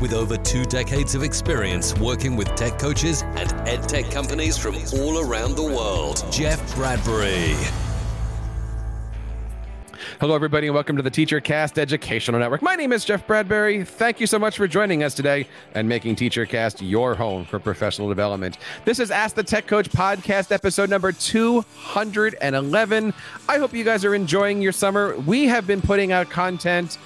with over two decades of experience working with tech coaches and ed tech companies from all around the world, Jeff Bradbury. Hello, everybody, and welcome to the TeacherCast Educational Network. My name is Jeff Bradbury. Thank you so much for joining us today and making TeacherCast your home for professional development. This is Ask the Tech Coach podcast, episode number 211. I hope you guys are enjoying your summer. We have been putting out content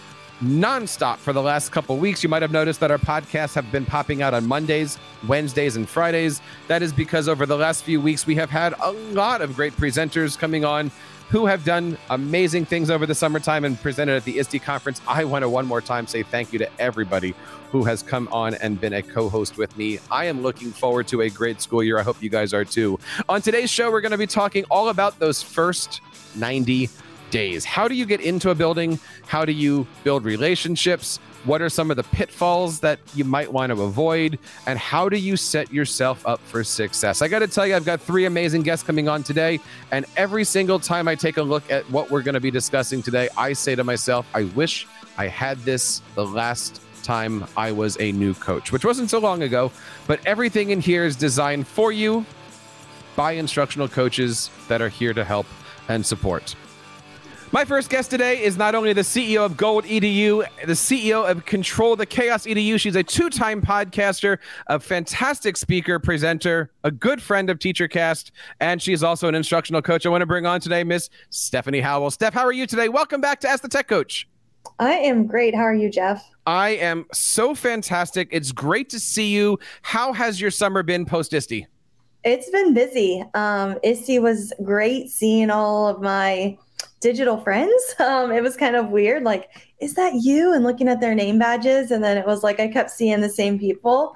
nonstop for the last couple weeks. You might have noticed that our podcasts have been popping out on Mondays, Wednesdays, and Fridays. That is because over the last few weeks, we have had a lot of great presenters coming on who have done amazing things over the summertime and presented at the ISTE conference. I want to one more time say thank you to everybody who has come on and been a co host with me. I am looking forward to a great school year. I hope you guys are too. On today's show, we're going to be talking all about those first 90 days. How do you get into a building? How do you build relationships? What are some of the pitfalls that you might want to avoid? And how do you set yourself up for success? I got to tell you, I've got three amazing guests coming on today. And every single time I take a look at what we're going to be discussing today, I say to myself, I wish I had this the last time I was a new coach, which wasn't so long ago. But everything in here is designed for you by instructional coaches that are here to help and support. My first guest today is not only the CEO of Gold EDU, the CEO of Control the Chaos EDU. She's a two time podcaster, a fantastic speaker, presenter, a good friend of TeacherCast, and she's also an instructional coach. I want to bring on today Miss Stephanie Howell. Steph, how are you today? Welcome back to Ask the Tech Coach. I am great. How are you, Jeff? I am so fantastic. It's great to see you. How has your summer been post ISTE? It's been busy. Um, ISTE was great seeing all of my digital friends. Um, it was kind of weird. Like, is that you? And looking at their name badges. And then it was like I kept seeing the same people.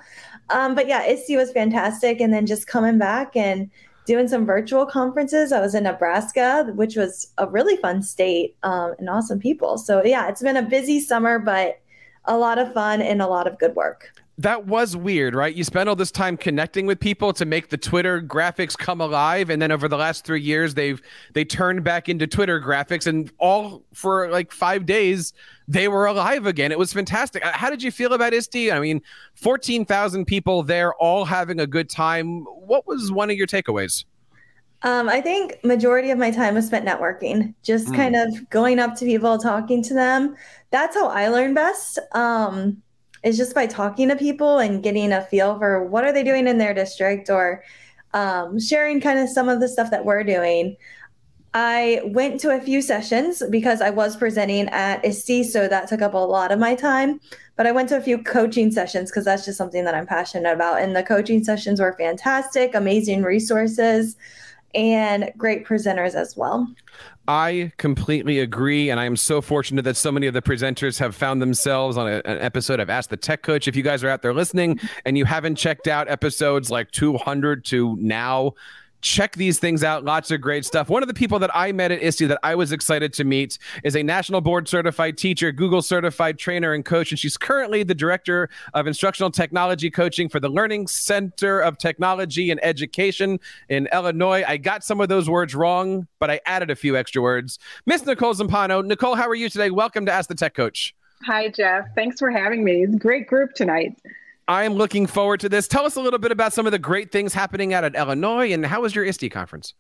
Um, but yeah, ISTE was fantastic. And then just coming back and doing some virtual conferences. I was in Nebraska, which was a really fun state um, and awesome people. So yeah, it's been a busy summer, but a lot of fun and a lot of good work that was weird, right? You spent all this time connecting with people to make the Twitter graphics come alive, and then over the last three years, they've they turned back into Twitter graphics, and all for like five days they were alive again. It was fantastic. How did you feel about ISTE? I mean, fourteen thousand people there, all having a good time. What was one of your takeaways? Um, I think majority of my time was spent networking, just mm. kind of going up to people, talking to them. That's how I learn best. Um, is just by talking to people and getting a feel for what are they doing in their district or um, sharing kind of some of the stuff that we're doing. I went to a few sessions because I was presenting at ISTE, so that took up a lot of my time. But I went to a few coaching sessions because that's just something that I'm passionate about. And the coaching sessions were fantastic, amazing resources, and great presenters as well. I completely agree. And I am so fortunate that so many of the presenters have found themselves on a, an episode of Ask the Tech Coach. If you guys are out there listening and you haven't checked out episodes like 200 to now, check these things out. Lots of great stuff. One of the people that I met at ISTE that I was excited to meet is a national board certified teacher, Google certified trainer and coach, and she's currently the director of instructional technology coaching for the Learning Center of Technology and Education in Illinois. I got some of those words wrong, but I added a few extra words. Miss Nicole Zumpano. Nicole, how are you today? Welcome to Ask the Tech Coach. Hi, Jeff. Thanks for having me. Great group tonight. I am looking forward to this. Tell us a little bit about some of the great things happening out at Illinois and how was your ISTE conference?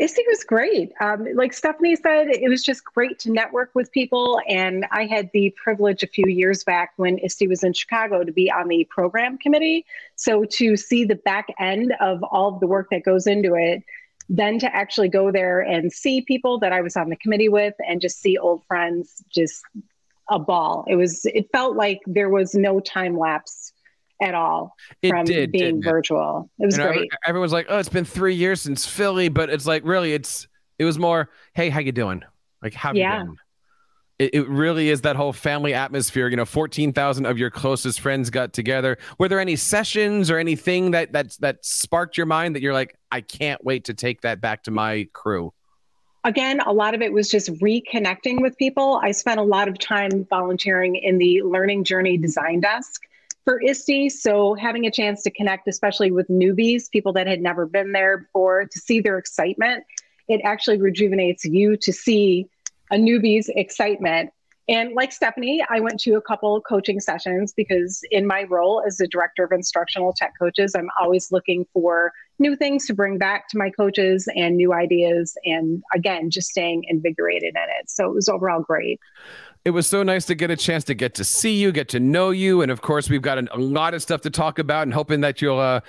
ISTE was great. Um, like Stephanie said, it was just great to network with people. And I had the privilege a few years back when ISTE was in Chicago to be on the program committee. So to see the back end of all of the work that goes into it, then to actually go there and see people that I was on the committee with and just see old friends, just a ball. It was, it felt like there was no time lapse at all it from did, being virtual. It, it was great. Everyone's like, "Oh, it's been three years since Philly," but it's like really, it's it was more, "Hey, how you doing? Like, how yeah. you been?" it, it really is that whole family atmosphere. You know, fourteen thousand of your closest friends got together. Were there any sessions or anything that that that sparked your mind that you're like, I can't wait to take that back to my crew? Again, a lot of it was just reconnecting with people. I spent a lot of time volunteering in the Learning Journey Design Desk for ISTE. So having a chance to connect, especially with newbies, people that had never been there before, to see their excitement, it actually rejuvenates you to see a newbie's excitement. And like Stephanie, I went to a couple coaching sessions because in my role as the director of instructional tech coaches, I'm always looking for new things to bring back to my coaches and new ideas. And again, just staying invigorated in it. So it was overall great. It was so nice to get a chance to get to see you, get to know you, and of course, we've got a lot of stuff to talk about, and hoping that you'll uh,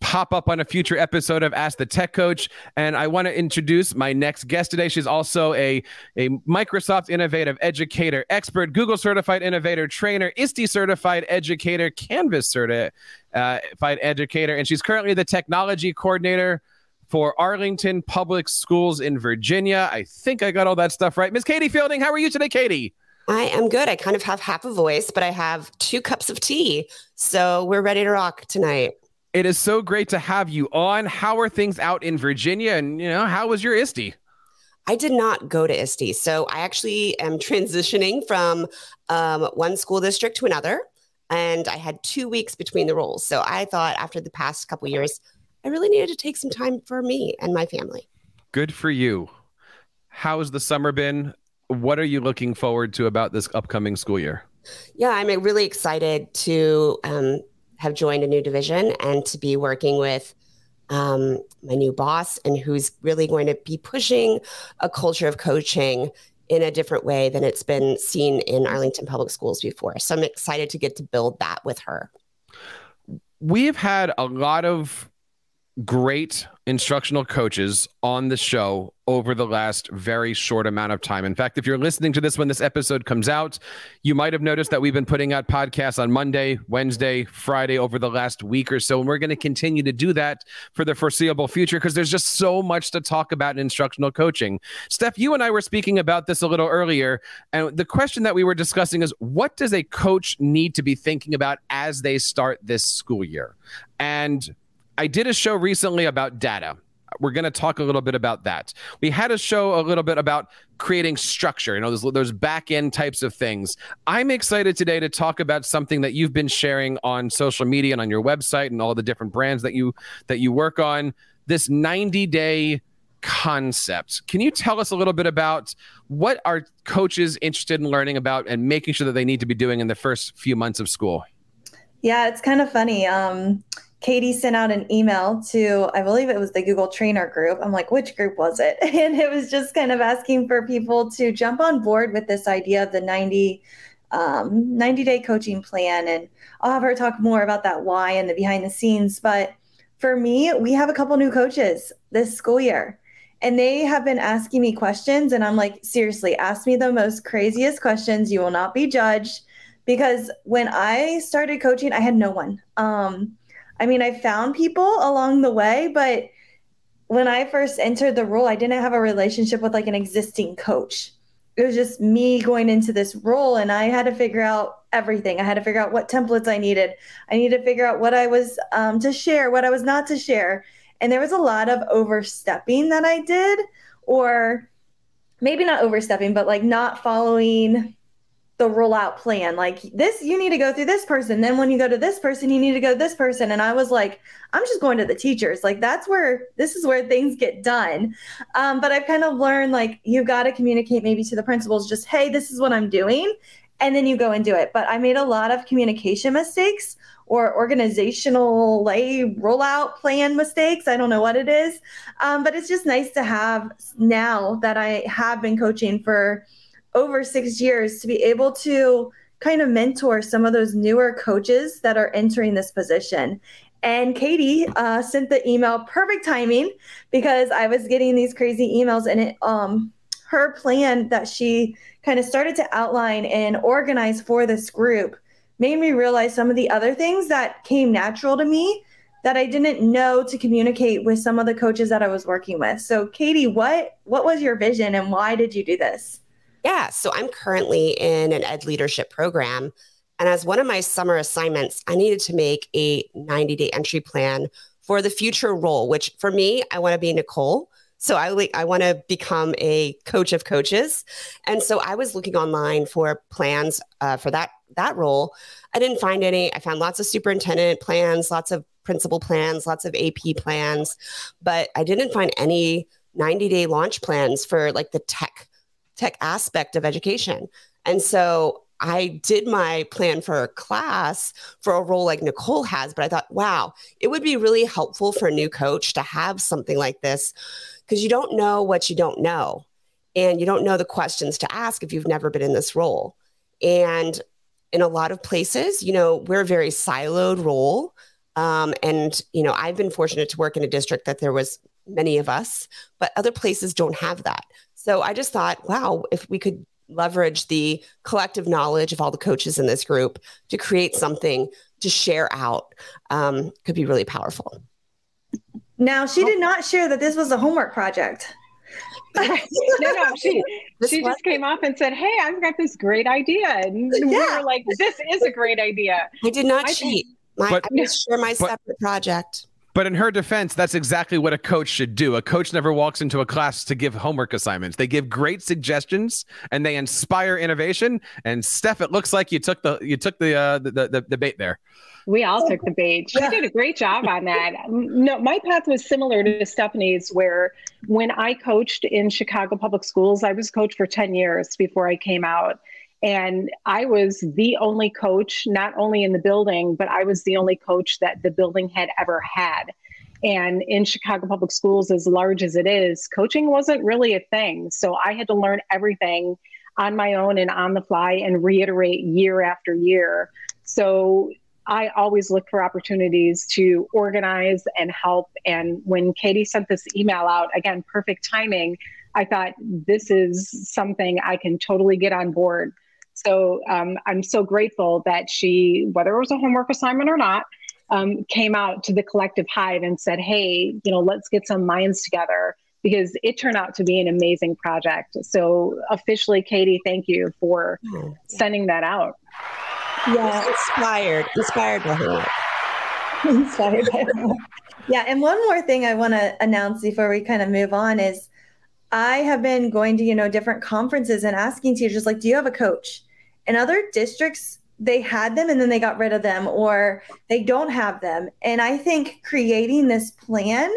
pop up on a future episode of Ask the Tech Coach. And I want to introduce my next guest today. She's also a a Microsoft Innovative Educator expert, Google Certified Innovator Trainer, ISTE Certified Educator, Canvas Certified Educator, and she's currently the Technology Coordinator for Arlington Public Schools in Virginia. I think I got all that stuff right. Miss Katie Fielding, how are you today, Katie? I am good. I kind of have half a voice, but I have two cups of tea. So we're ready to rock tonight. It is so great to have you on. How are things out in Virginia? And, you know, how was your ISTE? I did not go to ISTE. So I actually am transitioning from um, one school district to another. And I had two weeks between the roles. So I thought after the past couple years, I really needed to take some time for me and my family. Good for you. How has the summer been? What are you looking forward to about this upcoming school year? Yeah, I'm really excited to um, have joined a new division and to be working with um, my new boss and who's really going to be pushing a culture of coaching in a different way than it's been seen in Arlington Public Schools before. So I'm excited to get to build that with her. We've had a lot of great instructional coaches on the show over the last very short amount of time. In fact, if you're listening to this when this episode comes out, you might have noticed that we've been putting out podcasts on Monday, Wednesday, Friday over the last week or so. And we're going to continue to do that for the foreseeable future because there's just so much to talk about in instructional coaching. Steph, you and I were speaking about this a little earlier. And the question that we were discussing is what does a coach need to be thinking about as they start this school year? And I did a show recently about data. We're going to talk a little bit about that. We had a show a little bit about creating structure. You know, there's those back end types of things. I'm excited today to talk about something that you've been sharing on social media and on your website and all the different brands that you that you work on. This 90 day concept. Can you tell us a little bit about what are coaches interested in learning about and making sure that they need to be doing in the first few months of school? Yeah, it's kind of funny. Um, Katie sent out an email to, I believe it was the Google Trainer group. I'm like, which group was it? And it was just kind of asking for people to jump on board with this idea of the 90, um, 90 day coaching plan. And I'll have her talk more about that why and the behind the scenes. But for me, we have a couple new coaches this school year. And they have been asking me questions. And I'm like, seriously, ask me the most craziest questions. You will not be judged. Because when I started coaching, I had no one. Um, I mean, I found people along the way, but when I first entered the role, I didn't have a relationship with like an existing coach. It was just me going into this role, and I had to figure out everything. I had to figure out what templates I needed. I needed to figure out what I was um, to share, what I was not to share. And there was a lot of overstepping that I did, or maybe not overstepping, but like not following the rollout plan. Like this, you need to go through this person. Then when you go to this person, you need to go to this person. And I was like, I'm just going to the teachers. Like that's where this is where things get done. Um, but I've kind of learned like you've got to communicate maybe to the principals, just hey, this is what I'm doing, and then you go and do it. But I made a lot of communication mistakes or organizational lay rollout plan mistakes. I don't know what it is, um, but it's just nice to have now that I have been coaching for over six years to be able to kind of mentor some of those newer coaches that are entering this position. And Katie uh, sent the email perfect timing because I was getting these crazy emails and it um her plan that she kind of started to outline and organize for this group made me realize some of the other things that came natural to me that I didn't know to communicate with some of the coaches that I was working with. So Katie, what what was your vision and why did you do this? Yeah. So I'm currently in an ed leadership program. And as one of my summer assignments, I needed to make a 90 day entry plan for the future role, which for me, I want to be Nicole. So I I want to become a coach of coaches, and so I was looking online for plans uh, for that that role. I didn't find any. I found lots of superintendent plans, lots of principal plans, lots of AP plans, but I didn't find any 90 day launch plans for like the tech tech aspect of education. And so I did my plan for a class for a role like Nicole has, but I thought, wow, it would be really helpful for a new coach to have something like this because you don't know what you don't know. And you don't know the questions to ask if you've never been in this role. And in a lot of places, you know, we're a very siloed role. Um, and, you know, I've been fortunate to work in a district that there was many of us, but other places don't have that. So I just thought, wow, if we could leverage the collective knowledge of all the coaches in this group to create something to share out um, could be really powerful. Now, she did not share that this was a homework project. no, no, she she just came up and said, "Hey, I've got this great idea," and yeah. we were like, "This is a great idea." I did not I cheat. Think, my, but, I just share my but, separate project. But in her defense, that's exactly what a coach should do. A coach never walks into a class to give homework assignments. They give great suggestions and they inspire innovation. And Steph, it looks like you took the you took the uh, the, the, the bait there. We all took the bait. She did a great job on that. No, my path was similar to Stephanie's, where when I coached in Chicago Public Schools, I was coach for 10 years before I came out. And I was the only coach, not only in the building, but I was the only coach that the building had ever had. And in Chicago Public Schools, as large as it is, coaching wasn't really a thing. So I had to learn everything on my own and on the fly and reiterate year after year. So I always look for opportunities to organize and help. And when Katie sent this email out, again, perfect timing, I thought this is something I can totally get on board. So um, I'm so grateful that she, whether it was a homework assignment or not, um, came out to the collective hive and said, "Hey, you know, let's get some minds together." Because it turned out to be an amazing project. So officially, Katie, thank you for oh, sending that out. Yeah, inspired, inspired by her. inspired by her. Yeah, and one more thing I want to announce before we kind of move on is I have been going to, you know, different conferences and asking teachers, like, do you have a coach? In other districts, they had them and then they got rid of them or they don't have them. And I think creating this plan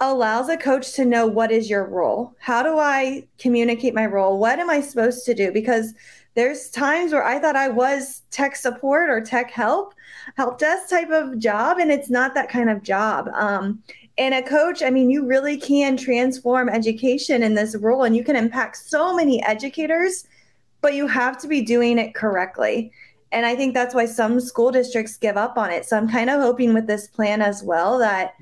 allows a coach to know what is your role? How do I communicate my role? What am I supposed to do? Because there's times where I thought I was tech support or tech help, help desk type of job, and it's not that kind of job. Um, and a coach, I mean, you really can transform education in this role and you can impact so many educators, but you have to be doing it correctly. And I think that's why some school districts give up on it. So I'm kind of hoping with this plan as well that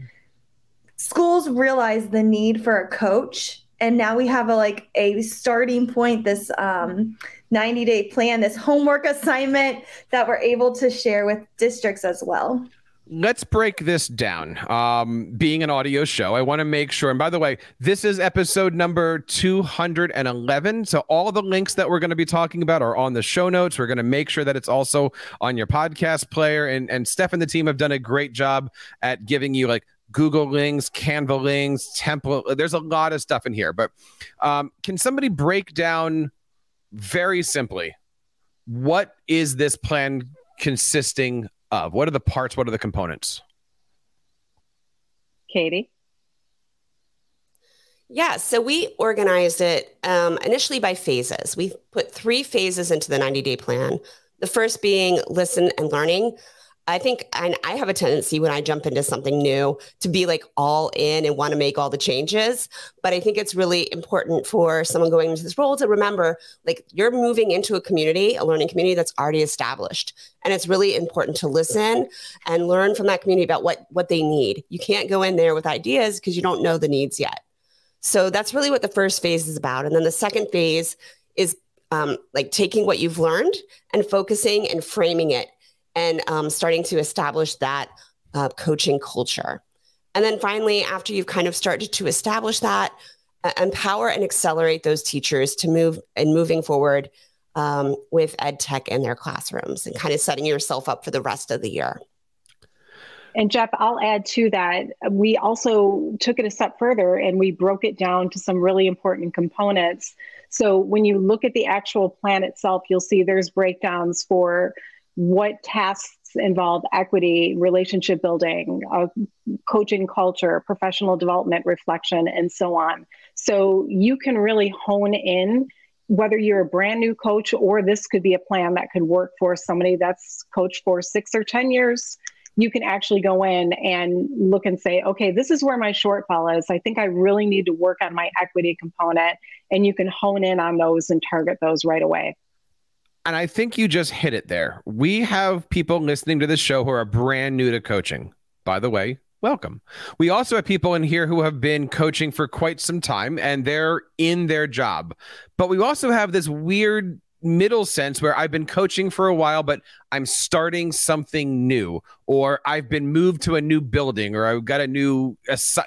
schools realize the need for a coach. And now we have a like a starting point, this um, 90 day plan, this homework assignment that we're able to share with districts as well let's break this down. Um, being an audio show, I want to make sure. And by the way, this is episode number 211. So all the links that we're going to be talking about are on the show notes. We're going to make sure that it's also on your podcast player. And and Steph and the team have done a great job at giving you like Google links, Canva links, template. There's a lot of stuff in here. But um, can somebody break down very simply what is this plan consisting of? What are the parts? What are the components? Katie? Yeah, so we organized it um, initially by phases. We put three phases into the 90 day plan. The first being listen and learning. I think, and I have a tendency when I jump into something new to be like all in and want to make all the changes. But I think it's really important for someone going into this role to remember like you're moving into a community, a learning community that's already established. And it's really important to listen and learn from that community about what, what they need. You can't go in there with ideas because you don't know the needs yet. So that's really what the first phase is about. And then the second phase is um, like taking what you've learned and focusing and framing it and um, starting to establish that uh, coaching culture. And then finally, after you've kind of started to establish that, uh, empower and accelerate those teachers to move and moving forward um, with ed tech in their classrooms and kind of setting yourself up for the rest of the year. And Jeff, I'll add to that. We also took it a step further and we broke it down to some really important components. So when you look at the actual plan itself, you'll see there's breakdowns for what tasks involve equity, relationship building, uh, coaching culture, professional development, reflection, and so on. So you can really hone in whether you're a brand new coach or this could be a plan that could work for somebody that's coached for six or 10 years you can actually go in and look and say, okay, this is where my shortfall is. I think I really need to work on my equity component. And you can hone in on those and target those right away. And I think you just hit it there. We have people listening to this show who are brand new to coaching. By the way, welcome. We also have people in here who have been coaching for quite some time and they're in their job. But we also have this weird middle sense where I've been coaching for a while, but I'm starting something new, or I've been moved to a new building, or I've got a new,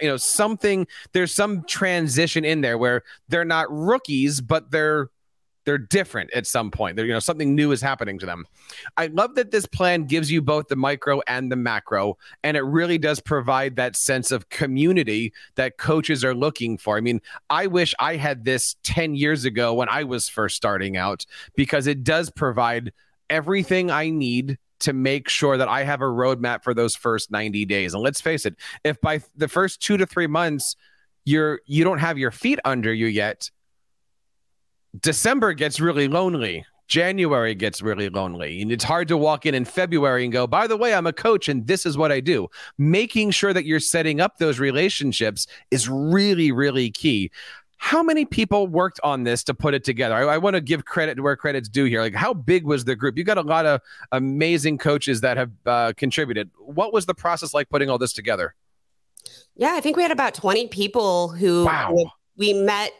you know, something. There's some transition in there where they're not rookies, but they're they're different at some point. They're, you know, something new is happening to them. I love that this plan gives you both the micro and the macro, and it really does provide that sense of community that coaches are looking for. I mean, I wish I had this 10 years ago when I was first starting out because it does provide everything I need to make sure that I have a roadmap for those first 90 days. And let's face it, if by the first 2 to 3 months you're you don't have your feet under you yet, December gets really lonely. January gets really lonely. And it's hard to walk in in February and go, by the way, I'm a coach and this is what I do. Making sure that you're setting up those relationships is really, really key. How many people worked on this to put it together? I, I want to give credit where credit's due here. Like, how big was the group? You got a lot of amazing coaches that have uh, contributed. What was the process like putting all this together? Yeah, I think we had about 20 people who wow. we met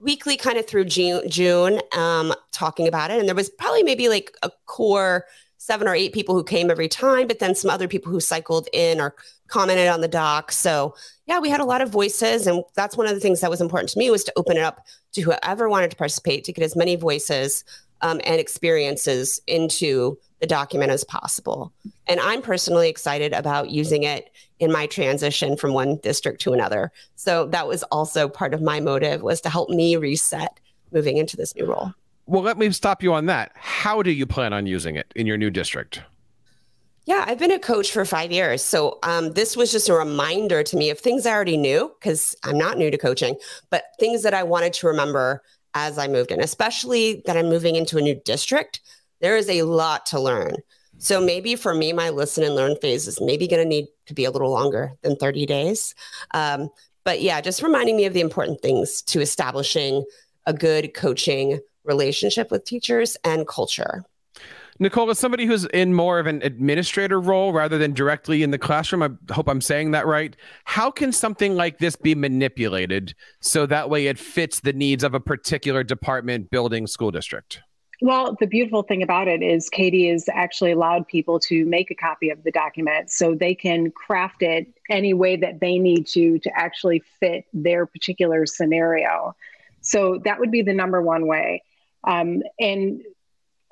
weekly kind of through June, June um, talking about it. And there was probably maybe like a core seven or eight people who came every time, but then some other people who cycled in or commented on the doc. So yeah, we had a lot of voices. And that's one of the things that was important to me was to open it up to whoever wanted to participate, to get as many voices um, and experiences into the document as possible. And I'm personally excited about using it in my transition from one district to another. So that was also part of my motive was to help me reset moving into this new role. Well, let me stop you on that. How do you plan on using it in your new district? Yeah, I've been a coach for five years. So um, this was just a reminder to me of things I already knew because I'm not new to coaching, but things that I wanted to remember as I moved in, especially that I'm moving into a new district there is a lot to learn. So maybe for me, my listen and learn phase is maybe going to need to be a little longer than 30 days. Um, but yeah, just reminding me of the important things to establishing a good coaching relationship with teachers and culture. Nicole, as somebody who's in more of an administrator role rather than directly in the classroom, I hope I'm saying that right. How can something like this be manipulated so that way it fits the needs of a particular department, building, school district? Well, the beautiful thing about it is Katie has actually allowed people to make a copy of the document so they can craft it any way that they need to to actually fit their particular scenario. So that would be the number one way. Um, and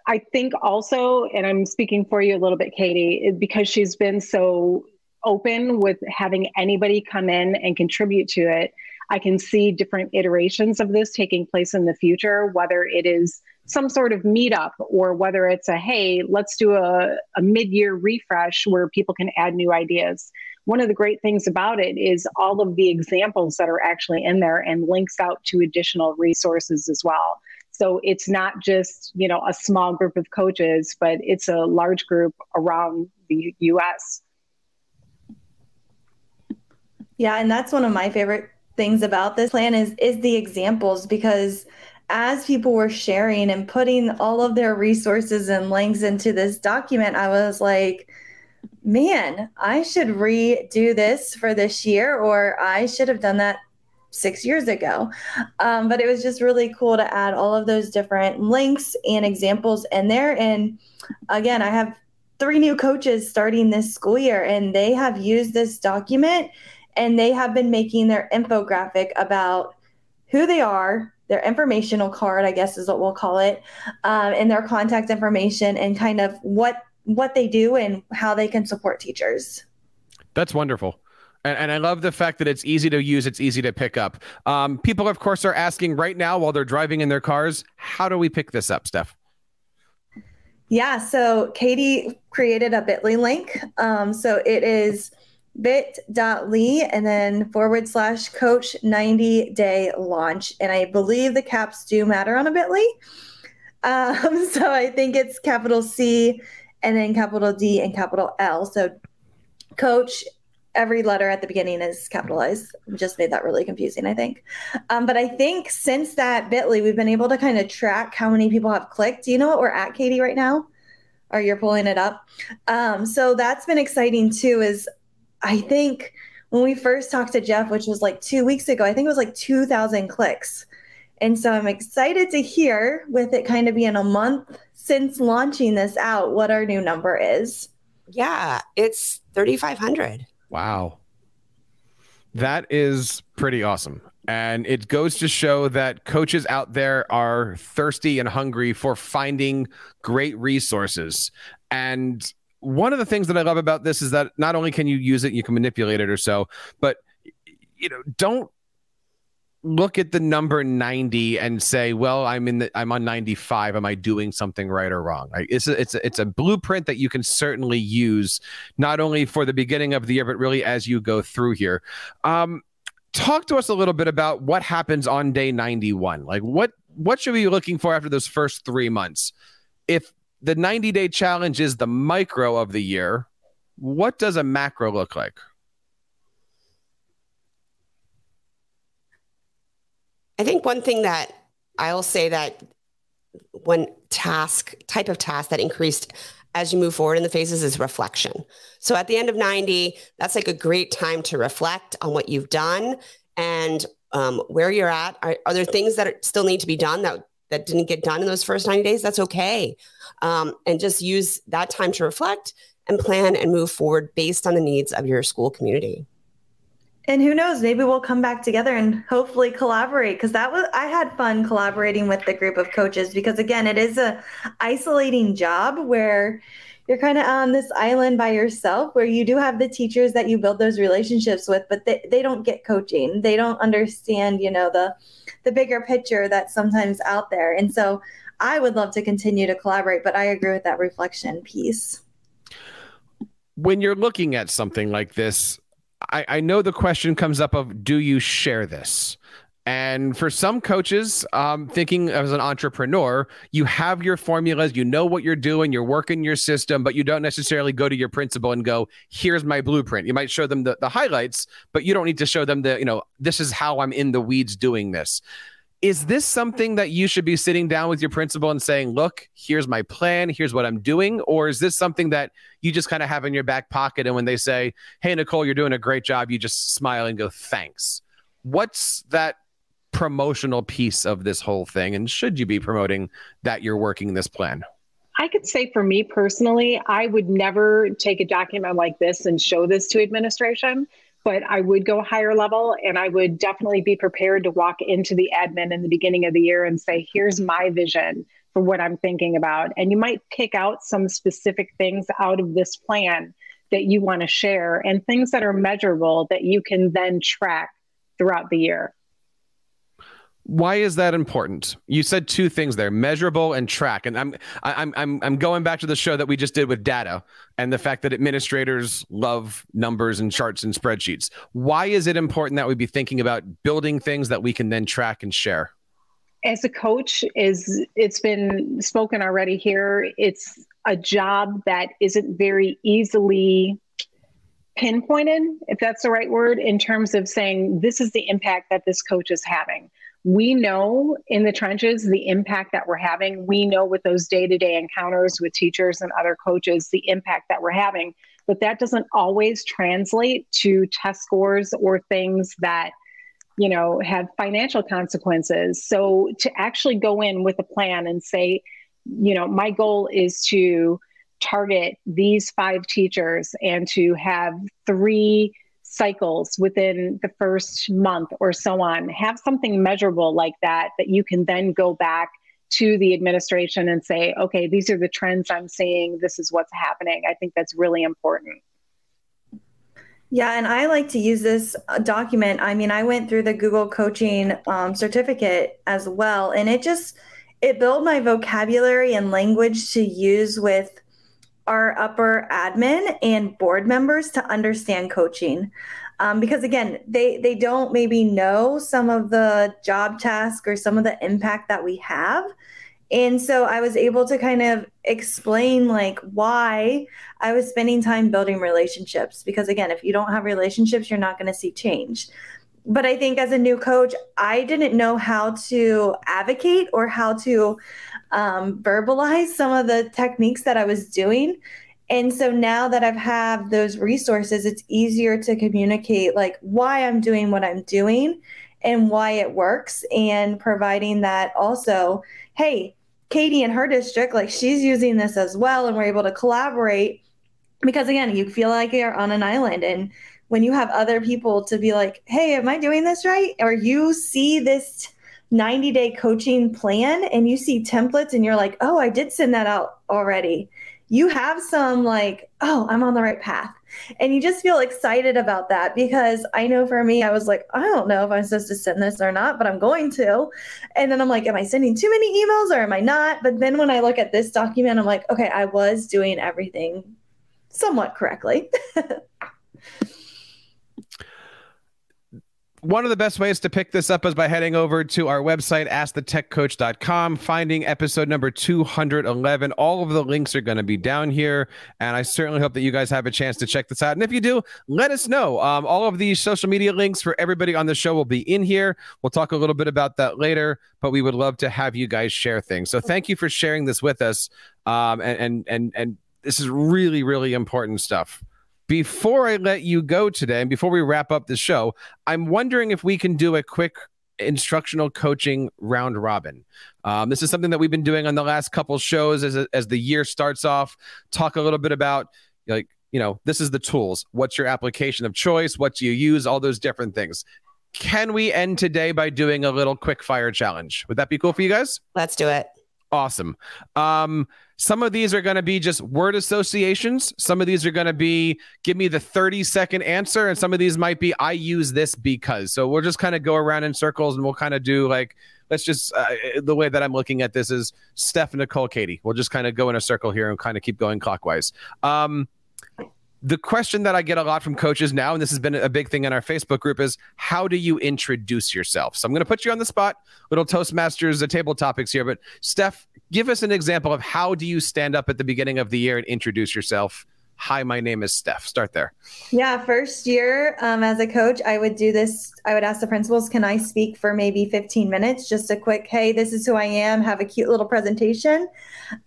I think also, and I'm speaking for you a little bit, Katie, because she's been so open with having anybody come in and contribute to it. I can see different iterations of this taking place in the future, whether it is some sort of meetup or whether it's a hey let's do a, a mid-year refresh where people can add new ideas. One of the great things about it is all of the examples that are actually in there and links out to additional resources as well. So it's not just you know a small group of coaches but it's a large group around the us yeah and that's one of my favorite things about this plan is is the examples because as people were sharing and putting all of their resources and links into this document, I was like, man, I should redo this for this year, or I should have done that six years ago. Um, but it was just really cool to add all of those different links and examples in there. And again, I have three new coaches starting this school year, and they have used this document and they have been making their infographic about who they are, their informational card, I guess is what we'll call it, um, and their contact information, and kind of what what they do and how they can support teachers. That's wonderful. And, and, I love the fact that it's easy to use, it's easy to pick up. Um, people, of course, are asking right now while they're driving in their cars, how do we pick this up, Steph? Yeah, so Katie created a bit.ly link. Um, so it is bit.ly and then forward slash coach 90 day launch. And I believe the caps do matter on a bit.ly. Um, so I think it's capital C and then capital D and capital L. So coach every letter at the beginning is capitalized. Just made that really confusing, I think. Um, but I think since that Bitly, we've been able to kind of track how many people have clicked. Do you know what we're at, Katie, right now? Or you're pulling it up. Um, so that's been exciting too. Is I think when we first talked to Jeff, which was like two weeks ago, I think it was like 2,000 clicks. And so I'm excited to hear, with it kind of being a month since launching this out, what our new number is. Yeah, it's 3,500. Wow. That is pretty awesome. And it goes to show that coaches out there are thirsty and hungry for finding great resources. And one of the things that I love about this is that not only can you use it, you can manipulate it or so, but you know, don't look at the number 90 and say well i'm in the i'm on 95 am i doing something right or wrong? It's a, it's a, it's a blueprint that you can certainly use not only for the beginning of the year but really as you go through here. Um, talk to us a little bit about what happens on day 91 like what what should we be looking for after those first three months? If the 90 day challenge is the micro of the year what does a macro look like I think one thing that I'll say that one task type of task that increased as you move forward in the phases is reflection. So at the end of 90, that's like a great time to reflect on what you've done and um, where you're at. Are, are, there things that are, still need to be done that that didn't get done in those first 90 days? That's okay. Um, and just use that time to reflect and plan and move forward based on the needs of your school community and who knows maybe we'll come back together and hopefully collaborate because that was i had fun collaborating with the group of coaches because again it is a isolating job where you're kind of on this island by yourself where you do have the teachers that you build those relationships with but they, they don't get coaching. They don't understand you know the the bigger picture that's sometimes out there. And so i would love to continue to collaborate but i agree with that reflection piece. When you're looking at something like this I, I know the question comes up of do you share this? And for some coaches, um, thinking as an entrepreneur, you have your formulas, you know what you're doing, you're working your system, but you don't necessarily go to your principal and go, here's my blueprint. You might show them the, the highlights, but you don't need to show them the, you know, this is how I'm in the weeds doing this is this something that you should be sitting down with your principal and saying, look, here's my plan, here's what I'm doing? Or is this something that you just kind of have in your back pocket? And when they say, hey, Nicole, you're doing a great job, you just smile and go, thanks. What's that promotional piece of this whole thing? And should you be promoting that you're working this plan? I could say for me personally, I would never take a document like this and show this to administration but I would go higher level and I would definitely be prepared to walk into the admin in the beginning of the year and say, here's my vision for what I'm thinking about. And you might pick out some specific things out of this plan that you want to share and things that are measurable that you can then track throughout the year. Why is that important? You said two things there: measurable and track. And I'm I'm I'm I'm going back to the show that we just did with data and the fact that administrators love numbers and charts and spreadsheets. Why is it important that we be thinking about building things that we can then track and share? As a coach, is it's been spoken already here. It's a job that isn't very easily pinpointed, if that's the right word, in terms of saying this is the impact that this coach is having we know in the trenches the impact that we're having. We know with those day to day encounters with teachers and other coaches the impact that we're having. But that doesn't always translate to test scores or things that you know have financial consequences so to actually go in with a plan and say you know my goal is to target these five teachers and to have three cycles within the first month or so on. Have something measurable like that that you can then go back to the administration and say, okay, these are the trends I'm seeing. This is what's happening. I think that's really important. Yeah, and I like to use this uh, document. I mean, I went through the Google coaching um, certificate as well, and it just it built my vocabulary and language to use with our upper admin and board members to understand coaching. Um, because again, they they don't maybe know some of the job task or some of the impact that we have. And so I was able to kind of explain like why I was spending time building relationships. Because again, if you don't have relationships, you're not going to see change. But I think as a new coach, I didn't know how to advocate or how to um, verbalize some of the techniques that I was doing. And so now that I've had those resources, it's easier to communicate like why I'm doing what I'm doing and why it works and providing that also, hey, Katie in her district, like she's using this as well, and we're able to collaborate because again, you feel like you're on an island. And when you have other people to be like, hey, am I doing this right? Or you see this 90 day coaching plan and you see templates and you're like, oh, I did send that out already. You have some like, oh, I'm on the right path. And you just feel excited about that because I know for me, I was like, I don't know if I'm supposed to send this or not, but I'm going to. And then I'm like, am I sending too many emails or am I not? But then when I look at this document, I'm like, okay, I was doing everything somewhat correctly. one of the best ways to pick this up is by heading over to our website, askthetechcoach.com, finding episode number 211. All of the links are going to be down here. And I certainly hope that you guys have a chance to check this out. And if you do, let us know. Um, all of these social media links for everybody on the show will be in here. We'll talk a little bit about that later, but we would love to have you guys share things. So thank you for sharing this with us. Um, and, and, and, and this is really, really important stuff before I let you go today, and before we wrap up the show, I'm wondering if we can do a quick instructional coaching round robin. Um, this is something that we've been doing on the last couple shows as, as the year starts off. Talk a little bit about like you know this is the tools. What's your application of choice? What do you use? All those different things. Can we end today by doing a little quick fire challenge? Would that be cool for you guys? Let's do it. Awesome. Um, some of these are going to be just word associations. Some of these are going to be give me the 30 second answer. And some of these might be I use this because. So we'll just kind of go around in circles and we'll kind of do like, let's just, uh, the way that I'm looking at this is Steph, Nicole, Katie. We'll just kind of go in a circle here and kind of keep going clockwise. Um, the question that I get a lot from coaches now, and this has been a big thing in our Facebook group, is how do you introduce yourself? So I'm going to put you on the spot, little Toastmasters uh, table topics here. But Steph, give us an example of how do you stand up at the beginning of the year and introduce yourself? Hi, my name is Steph. Start there. Yeah, first year um, as a coach, I would do this. I would ask the principals, can I speak for maybe 15 minutes? Just a quick, hey, this is who I am, have a cute little presentation.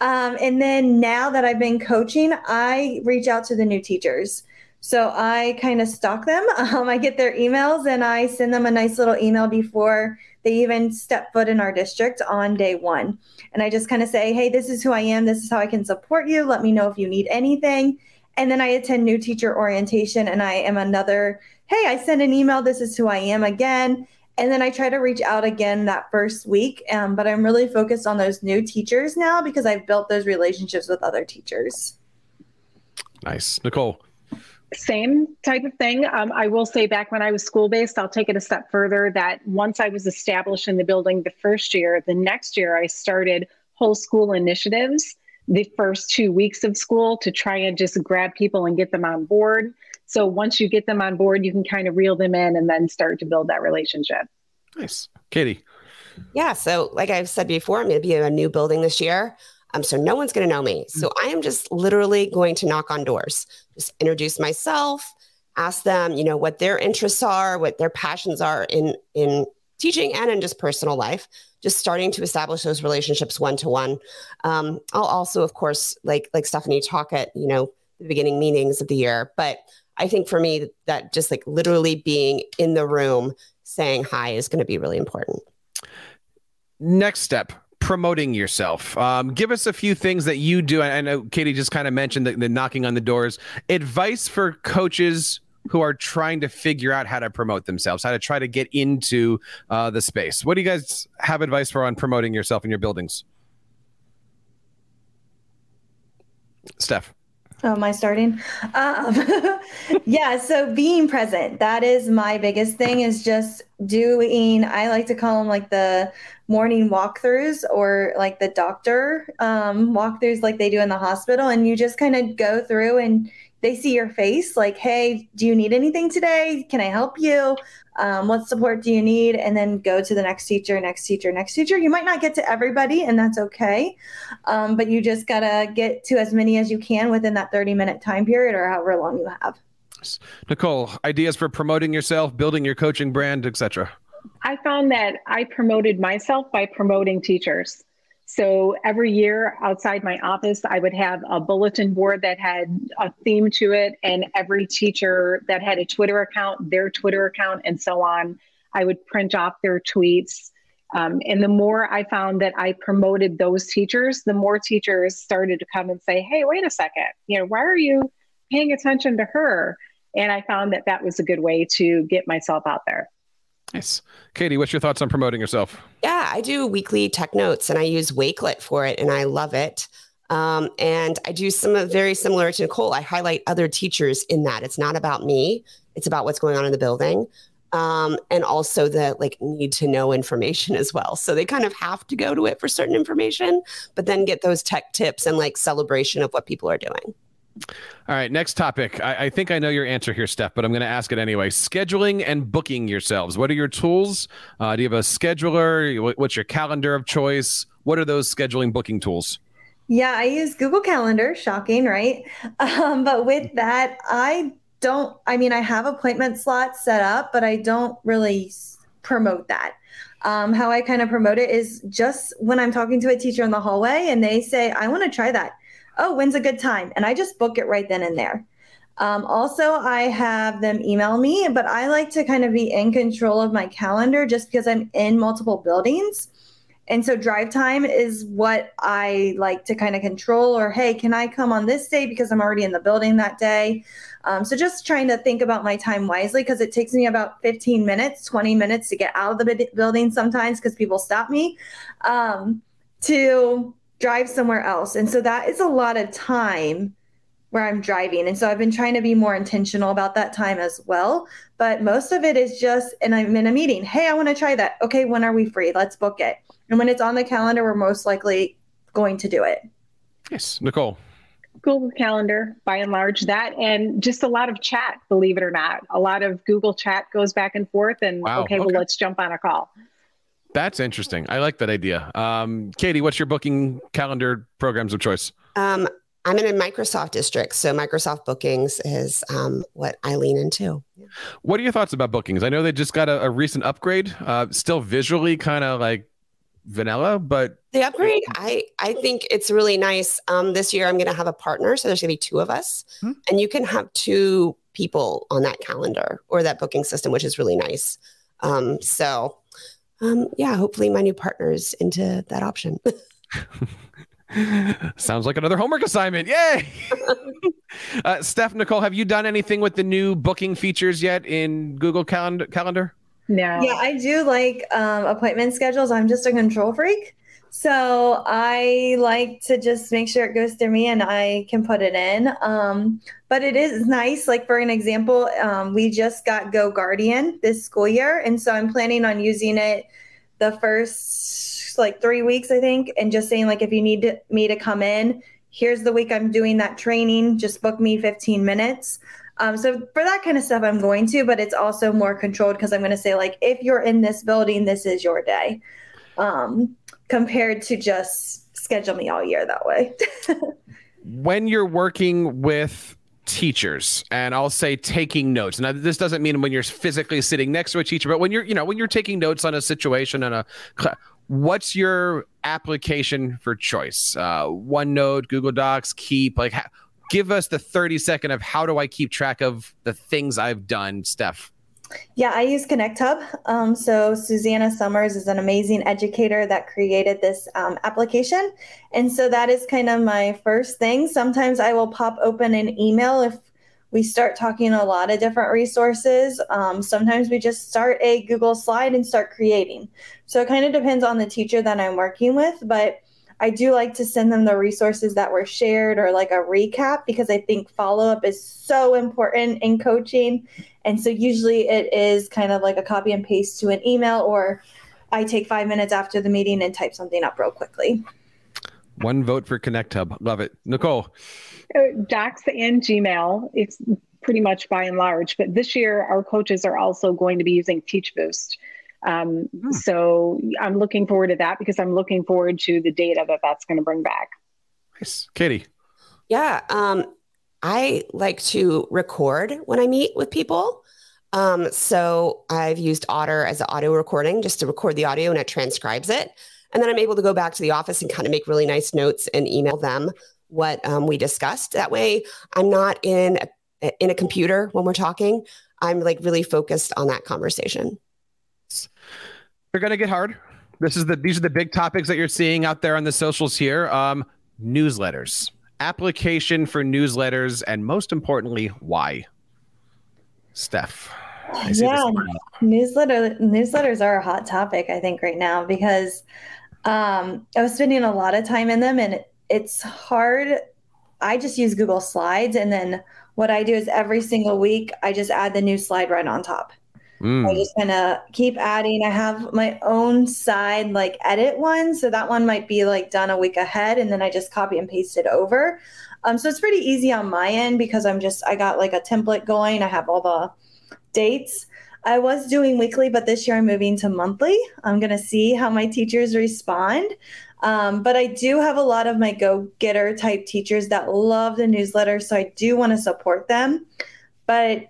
Um, and then now that I've been coaching, I reach out to the new teachers. So I kind of stalk them. Um, I get their emails and I send them a nice little email before they even step foot in our district on day one. And I just kind of say, hey, this is who I am. This is how I can support you. Let me know if you need anything. And then I attend new teacher orientation and I am another, hey, I send an email. This is who I am again. And then I try to reach out again that first week. Um, but I'm really focused on those new teachers now because I've built those relationships with other teachers. Nice. Nicole. Same type of thing. Um, I will say back when I was school based, I'll take it a step further that once I was established in the building the first year, the next year I started whole school initiatives the first two weeks of school to try and just grab people and get them on board. So once you get them on board, you can kind of reel them in and then start to build that relationship. Nice. Katie. Yeah. So, like I've said before, I'm going to be in a new building this year. Um, so no one's going to know me. So I am just literally going to knock on doors, just introduce myself, ask them, you know, what their interests are, what their passions are in in teaching and in just personal life just starting to establish those relationships one to one i'll also of course like like stephanie talk at you know the beginning meetings of the year but i think for me that just like literally being in the room saying hi is going to be really important next step promoting yourself. Um, give us a few things that you do. I know Katie just kind of mentioned the, the knocking on the doors. Advice for coaches who are trying to figure out how to promote themselves, how to try to get into uh, the space. What do you guys have advice for on promoting yourself in your buildings? Steph. Oh, am I starting? Um, yeah. So being present, that is my biggest thing is just doing, I like to call them like the morning walkthroughs or like the doctor um, walkthroughs like they do in the hospital. And you just kind of go through and they see your face like, hey, do you need anything today? Can I help you? Um, what support do you need? And then go to the next teacher, next teacher, next teacher. You might not get to everybody, and that's okay. Um, but you just got to get to as many as you can within that 30 minute time period or however long you have. Nicole, ideas for promoting yourself, building your coaching brand, etc. I found that I promoted myself by promoting teachers. So every year outside my office, I would have a bulletin board that had a theme to it, and every teacher that had a Twitter account, their Twitter account, and so on, I would print off their tweets. Um, and the more I found that I promoted those teachers, the more teachers started to come and say, Hey, wait a second, you know, why are you paying attention to her? And I found that that was a good way to get myself out there. Nice. Katie, what's your thoughts on promoting yourself? Yeah, I do weekly tech notes and I use Wakelet for it and I love it. Um, and I do some very similar to Nicole. I highlight other teachers in that. It's not about me, it's about what's going on in the building. Um, and also the like need to know information as well. So they kind of have to go to it for certain information, but then get those tech tips and like celebration of what people are doing. All right, next topic. I, I, think I know your answer here, Steph, but I'm going to ask it anyway. Scheduling and booking yourselves. What are your tools? Uh, do you have a scheduler? What's your calendar of choice? What are those scheduling booking tools? Yeah, I use Google Calendar. Shocking, right? Um, but with that, I don't, I mean, I have appointment slots set up, but I don't really promote that. Um, how I kind of promote it is just when I'm talking to a teacher in the hallway and they say, I want to try that oh, when's a good time? And I just book it right then and there. Um, also, I have them email me, but I like to kind of be in control of my calendar just because I'm in multiple buildings. And so drive time is what I like to kind of control, or hey, can I come on this day because I'm already in the building that day? Um, so just trying to think about my time wisely because it takes me about 15 minutes, 20 minutes to get out of the building sometimes because people stop me um, to drive somewhere else. And so that is a lot of time where I'm driving. And so I've been trying to be more intentional about that time as well. But most of it is just, and I'm in a meeting. Hey, I want to try that. Okay, when are we free? Let's book it. And when it's on the calendar, we're most likely going to do it. Yes. Nicole. Google Calendar, by and large, that and just a lot of chat, believe it or not. A lot of Google chat goes back and forth, and wow. okay, okay, well, let's jump on a call. That's interesting. I like that idea. Um, Katie, what's your booking calendar programs of choice? Um, I'm in a Microsoft district, so Microsoft Bookings is um, what I lean into. What are your thoughts about Bookings? I know they just got a, a recent upgrade. Uh, still visually kind of like vanilla, but the upgrade, I I think it's really nice. Um, this year, I'm going to have a partner, so there's going to be two of us, hmm. and you can have two people on that calendar or that booking system, which is really nice. Um, so um, yeah, hopefully my new partner's into that option. Sounds like another homework assignment. Yay! uh, Steph, Nicole, have you done anything with the new booking features yet in Google Calendar? Calendar? No. Yeah, I do like um, appointment schedules. I'm just a control freak. So I like to just make sure it goes through me and I can put it in. Um, but it is nice. Like for an example, um, we just got Go Guardian this school year, and so I'm planning on using it the first like three weeks, I think, and just saying like if you need to, me to come in, here's the week I'm doing that training. Just book me 15 minutes. Um, so for that kind of stuff, I'm going to, but it's also more controlled because I'm going to say like if you're in this building, this is your day. Um, compared to just schedule me all year that way. when you're working with teachers and I'll say taking notes. Now this doesn't mean when you're physically sitting next to a teacher, but when you're, you know, when you're taking notes on a situation and a what's your application for choice? Uh, OneNote, Google Docs, Keep, like ha- give us the 30 second of how do I keep track of the things I've done, Steph? Yeah, I use Connect Hub. Um, so Susanna Summers is an amazing educator that created this um, application, and so that is kind of my first thing. Sometimes I will pop open an email if we start talking a lot of different resources. Um, sometimes we just start a Google slide and start creating. So it kind of depends on the teacher that I'm working with, but I do like to send them the resources that were shared or like a recap because I think follow up is so important in coaching. And so usually it is kind of like a copy and paste to an email, or I take five minutes after the meeting and type something up real quickly. One vote for Connect Hub. Love it. Nicole. Docs and Gmail, it's pretty much by and large. But this year, our coaches are also going to be using Teach Boost. Um, hmm. So I'm looking forward to that because I'm looking forward to the data that that's going to bring back. Nice. Katie. Yeah. Um, I like to record when I meet with people. Um, so I've used Otter as an audio recording just to record the audio and it transcribes it. And then I'm able to go back to the office and kind of make really nice notes and email them what um, we discussed. That way, I'm not in a, in a computer when we're talking. I'm like really focused on that conversation. They're going to get hard. This is the these are the big topics that you're seeing out there on the socials here. Um, newsletters, application for newsletters, and most importantly, why? Steph. Yeah, newsletter newsletters are a hot topic, I think, right now because um, I was spending a lot of time in them, and it, it's hard. I just use Google Slides, and then what I do is every single week I just add the new slide right on top. Mm. I just kind of keep adding. I have my own side like edit one. So that one might be like done a week ahead and then I just copy and paste it over. Um, so it's pretty easy on my end because I'm just, I got like a template going. I have all the dates. I was doing weekly, but this year I'm moving to monthly. I'm going to see how my teachers respond. Um, but I do have a lot of my go getter type teachers that love the newsletter. So I do want to support them. But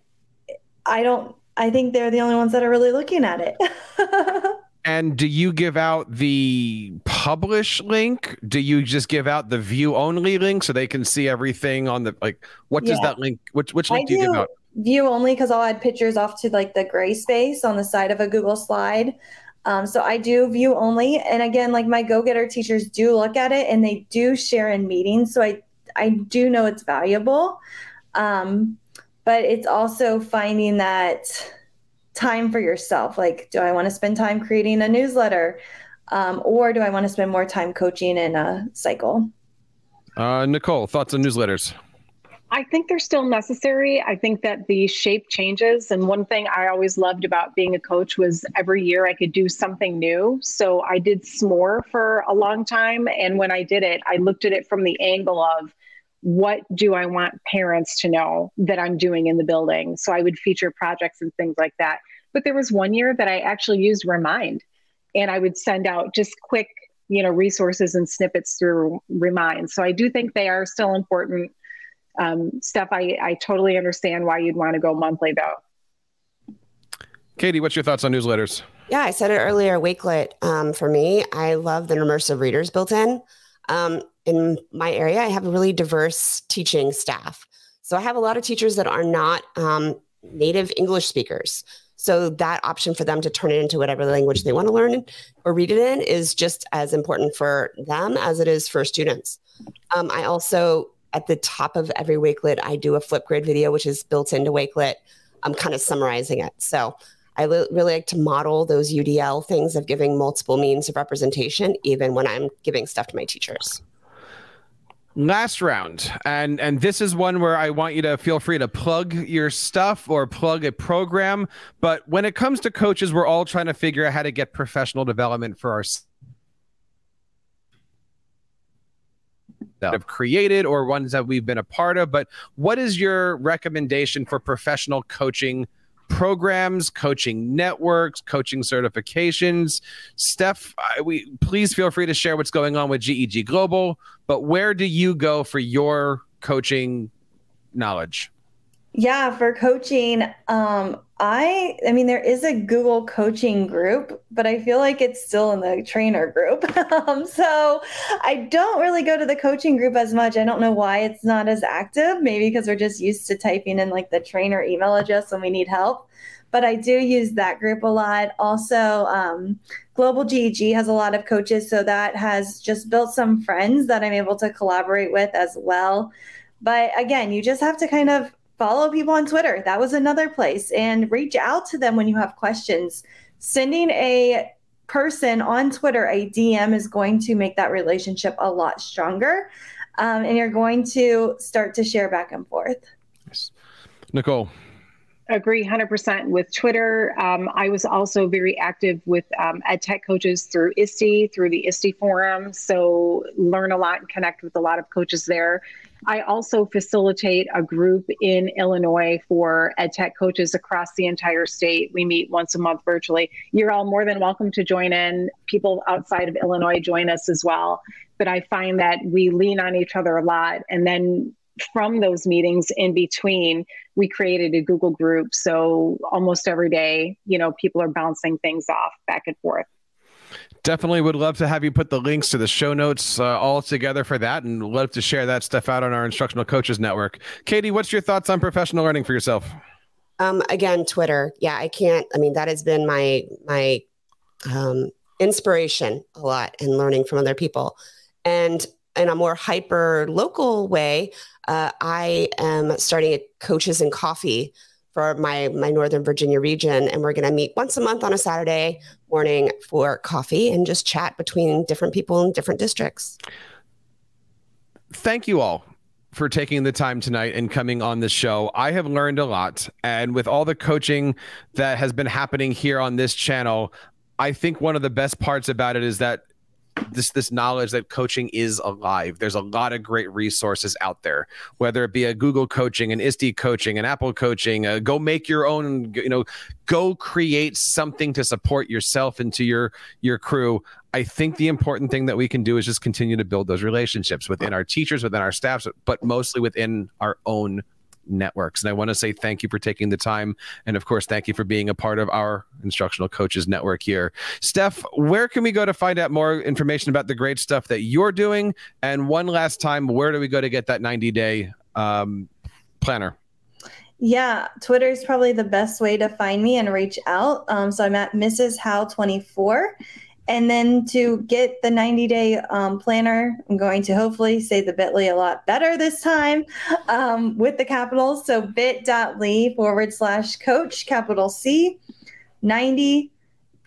I don't I think they're the only ones that are really looking at it. and do you give out the publish link? Do you just give out the view only link so they can see everything on the like what does that link which which link I do you give out? View only because I'll add pictures off to like the gray space on the side of a Google slide. Um, so I do view only. And again, like my go-getter teachers do look at it and they do share in meetings. So I I do know it's valuable. Um, but it's also finding that time for yourself. Like, do I want to spend time creating a newsletter? Um, or do I want to spend more time coaching in a cycle? Uh, Nicole, thoughts on newsletters? I think they're still necessary. I think that the shape changes. And one thing I always loved about being a coach was every year I could do something new. So I did SMORE for a long time. And when I did it, I looked at it from the angle of what do I want parents to know that I'm doing in the building? So I would feature projects and things like that. But there was one year that I actually used Remind and I would send out just quick, you know, resources and snippets through Remind. So I do think they are still important. Um, Steph, I, I totally understand why you'd want to go monthly though. Katie, what's your thoughts on newsletters? Yeah, I said it earlier. Wakelet um, for me, I love the immersive readers built in. Um, in my area, I have a really diverse teaching staff. So I have a lot of teachers that are not um, native English speakers. So that option for them to turn it into whatever language they want to learn or read it in is just as important for them as it is for students. Um, I also, at the top of every Wakelet, I do a Flipgrid video, which is built into Wakelet. I'm kind of summarizing it. So I li- really like to model those UDL things of giving multiple means of representation, even when I'm giving stuff to my teachers last round and and this is one where i want you to feel free to plug your stuff or plug a program but when it comes to coaches we're all trying to figure out how to get professional development for our that have created or ones that we've been a part of but what is your recommendation for professional coaching programs, coaching networks, coaching certifications. Steph, I, we please feel free to share what's going on with GEG Global. But where do you go for your coaching knowledge? Yeah, for coaching, um, I I mean there is a Google coaching group, but I feel like it's still in the trainer group. um, so I don't really go to the coaching group as much. I don't know why it's not as active. Maybe because we're just used to typing in like the trainer email address when we need help. But I do use that group a lot. Also, um, Global GEG has a lot of coaches, so that has just built some friends that I'm able to collaborate with as well. But again, you just have to kind of follow people on Twitter. That was another place. And reach out to them when you have questions. Sending a person on Twitter a DM is going to make that relationship a lot stronger. Um, and you're going to start to share back and forth. Yes. Nicole. Agree 100% with Twitter. Um, I was also very active with um, ed tech coaches through ISTE, through the ISTE forum. So learn a lot and connect with a lot of coaches there. I also facilitate a group in Illinois for ed tech coaches across the entire state. We meet once a month virtually. You're all more than welcome to join in. People outside of Illinois join us as well. But I find that we lean on each other a lot. And then from those meetings in between, we created a Google group. So almost every day, you know, people are bouncing things off back and forth. Definitely would love to have you put the links to the show notes uh, all together for that and love to share that stuff out on our instructional coaches network. Katie, what's your thoughts on professional learning for yourself? Um, again, Twitter. Yeah, I can't. I mean, that has been my my um, inspiration a lot in learning from other people. And in a more hyper local way, uh, I am starting a coaches and coffee for my my Northern Virginia region, and we're going to meet once a month on a Saturday morning for coffee and just chat between different people in different districts. Thank you all for taking the time tonight and coming on the show. I have learned a lot, and with all the coaching that has been happening here on this channel, I think one of the best parts about it is that this this knowledge that coaching is alive. There's a lot of great resources out there, whether it be a Google coaching, an ISTE coaching, an Apple coaching. Uh, go make your own. You know, go create something to support yourself and to your your crew. I think the important thing that we can do is just continue to build those relationships within our teachers, within our staffs, but mostly within our own networks. And I want to say thank you for taking the time. And of course, thank you for being a part of our instructional coaches network here. Steph, where can we go to find out more information about the great stuff that you're doing? And one last time, where do we go to get that 90 day um, planner? Yeah, Twitter is probably the best way to find me and reach out. Um, so I'm at Mrs. How24 and then to get the 90 day um, planner, I'm going to hopefully say the bit.ly a lot better this time um, with the capitals. So bit.ly forward slash coach, capital C, 90,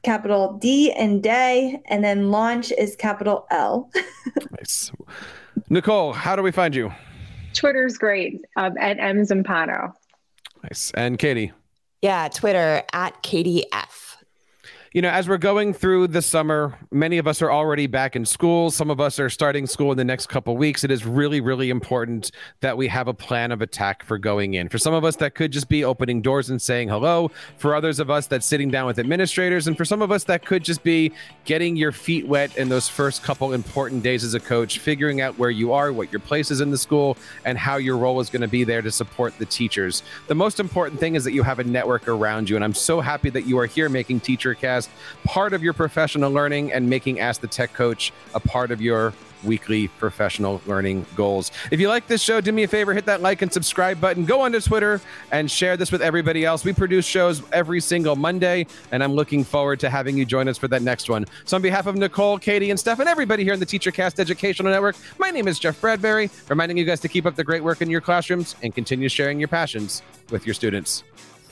capital D and day, and then launch is capital L. nice. Nicole, how do we find you? Twitter's great um, at M Zumpano. Nice. And Katie? Yeah, Twitter at Katie F you know, as we're going through the summer, many of us are already back in school. Some of us are starting school in the next couple weeks. It is really, really important that we have a plan of attack for going in. For some of us, that could just be opening doors and saying hello. For others of us, that's sitting down with administrators. And for some of us, that could just be getting your feet wet in those first couple important days as a coach, figuring out where you are, what your place is in the school, and how your role is going to be there to support the teachers. The most important thing is that you have a network around you. And I'm so happy that you are here making TeacherCast part of your professional learning and making Ask the Tech Coach a part of your weekly professional learning goals. If you like this show, do me a favor, hit that like and subscribe button. Go onto Twitter and share this with everybody else. We produce shows every single Monday, and I'm looking forward to having you join us for that next one. So, on behalf of Nicole, Katie, and Steph, and everybody here in the TeacherCast Educational Network, my name is Jeff Bradbury, reminding you guys to keep up the great work in your classrooms and continue sharing your passions with your students.